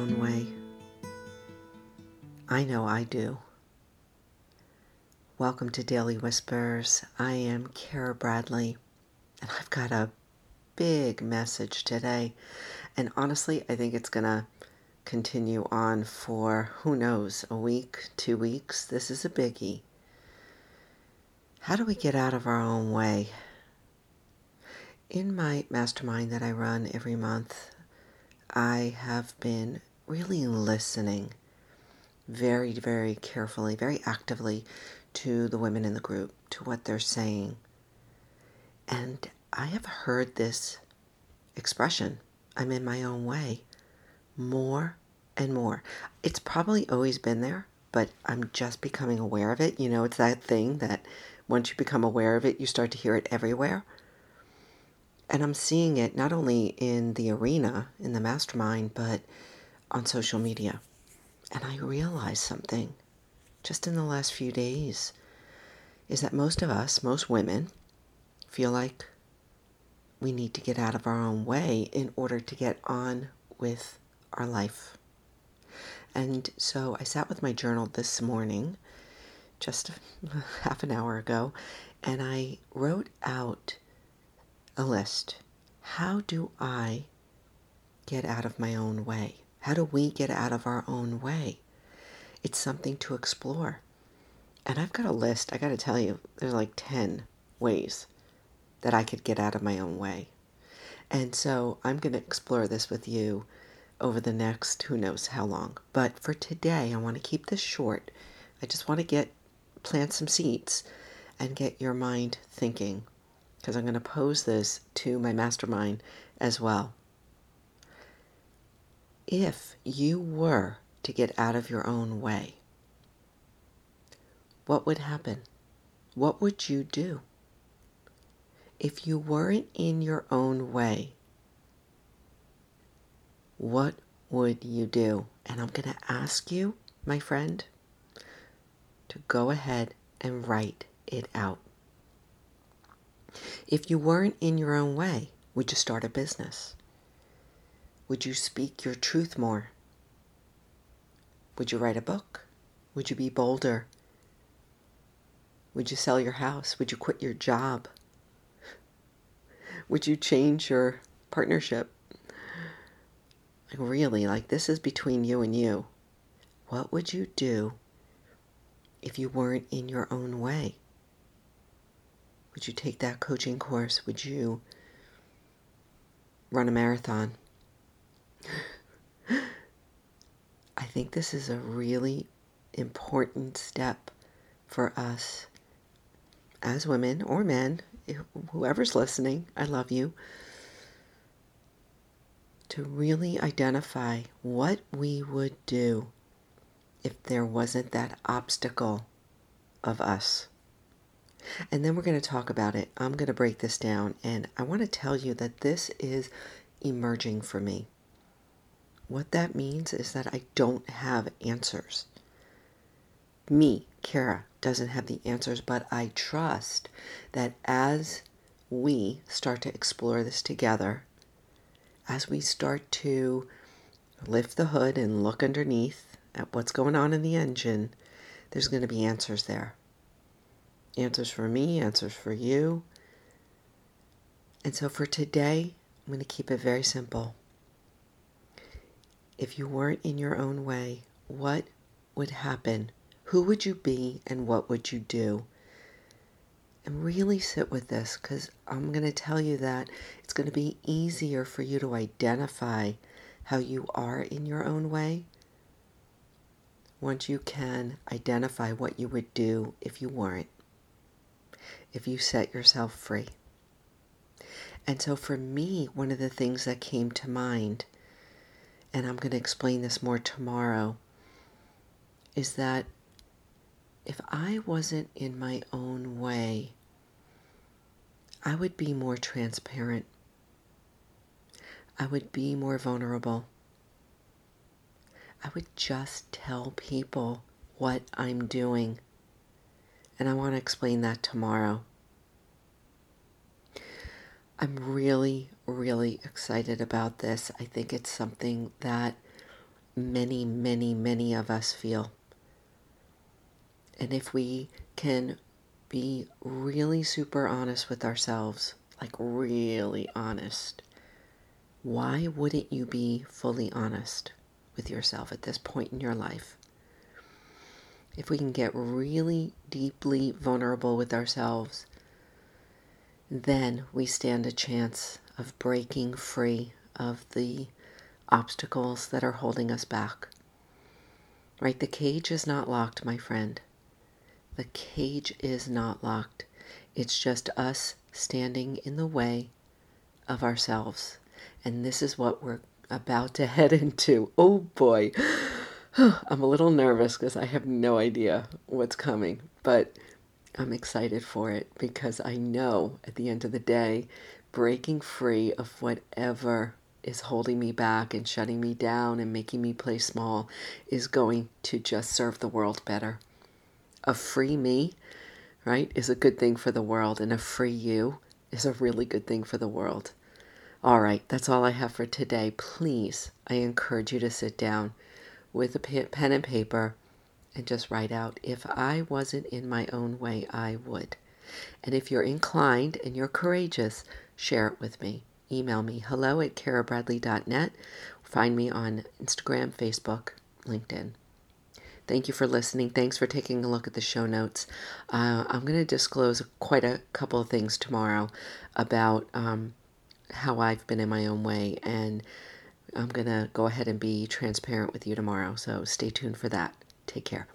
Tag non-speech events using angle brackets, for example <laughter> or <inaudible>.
own way? I know I do. Welcome to Daily Whispers. I am Kara Bradley, and I've got a big message today. And honestly, I think it's going to continue on for who knows, a week, two weeks. This is a biggie. How do we get out of our own way? In my mastermind that I run every month, I have been really listening very, very carefully, very actively to the women in the group, to what they're saying. And I have heard this expression, I'm in my own way, more and more. It's probably always been there, but I'm just becoming aware of it. You know, it's that thing that once you become aware of it, you start to hear it everywhere. And I'm seeing it not only in the arena, in the mastermind, but on social media. And I realized something just in the last few days is that most of us, most women, feel like we need to get out of our own way in order to get on with our life. And so I sat with my journal this morning, just <laughs> half an hour ago, and I wrote out a list. How do I get out of my own way? How do we get out of our own way? It's something to explore. And I've got a list, I got to tell you, there's like 10 ways that I could get out of my own way. And so I'm going to explore this with you over the next who knows how long. But for today, I want to keep this short. I just want to get plant some seeds and get your mind thinking because I'm going to pose this to my mastermind as well. If you were to get out of your own way, what would happen? What would you do? If you weren't in your own way, what would you do? And I'm going to ask you, my friend, to go ahead and write it out. If you weren't in your own way, would you start a business? Would you speak your truth more? Would you write a book? Would you be bolder? Would you sell your house? Would you quit your job? Would you change your partnership? Like really, like this is between you and you. What would you do if you weren't in your own way? Would you take that coaching course? Would you run a marathon? I think this is a really important step for us as women or men, whoever's listening, I love you, to really identify what we would do if there wasn't that obstacle of us. And then we're going to talk about it. I'm going to break this down, and I want to tell you that this is emerging for me. What that means is that I don't have answers. Me, Kara, doesn't have the answers, but I trust that as we start to explore this together, as we start to lift the hood and look underneath at what's going on in the engine, there's going to be answers there answers for me, answers for you. And so for today, I'm going to keep it very simple. If you weren't in your own way, what would happen? Who would you be and what would you do? And really sit with this because I'm going to tell you that it's going to be easier for you to identify how you are in your own way once you can identify what you would do if you weren't if you set yourself free. And so for me, one of the things that came to mind, and I'm going to explain this more tomorrow, is that if I wasn't in my own way, I would be more transparent. I would be more vulnerable. I would just tell people what I'm doing and I want to explain that tomorrow. I'm really, really excited about this. I think it's something that many, many, many of us feel. And if we can be really super honest with ourselves, like really honest, why wouldn't you be fully honest with yourself at this point in your life? If we can get really deeply vulnerable with ourselves, then we stand a chance of breaking free of the obstacles that are holding us back. Right? The cage is not locked, my friend. The cage is not locked. It's just us standing in the way of ourselves. And this is what we're about to <laughs> head into. Oh boy. <sighs> I'm a little nervous because I have no idea what's coming, but I'm excited for it because I know at the end of the day, breaking free of whatever is holding me back and shutting me down and making me play small is going to just serve the world better. A free me, right, is a good thing for the world, and a free you is a really good thing for the world. All right, that's all I have for today. Please, I encourage you to sit down with a pen and paper and just write out if I wasn't in my own way, I would. And if you're inclined and you're courageous, share it with me. Email me hello at karabradley.net. Find me on Instagram, Facebook, LinkedIn. Thank you for listening. Thanks for taking a look at the show notes. Uh, I'm going to disclose quite a couple of things tomorrow about um, how I've been in my own way, and I'm going to go ahead and be transparent with you tomorrow. So stay tuned for that. Take care.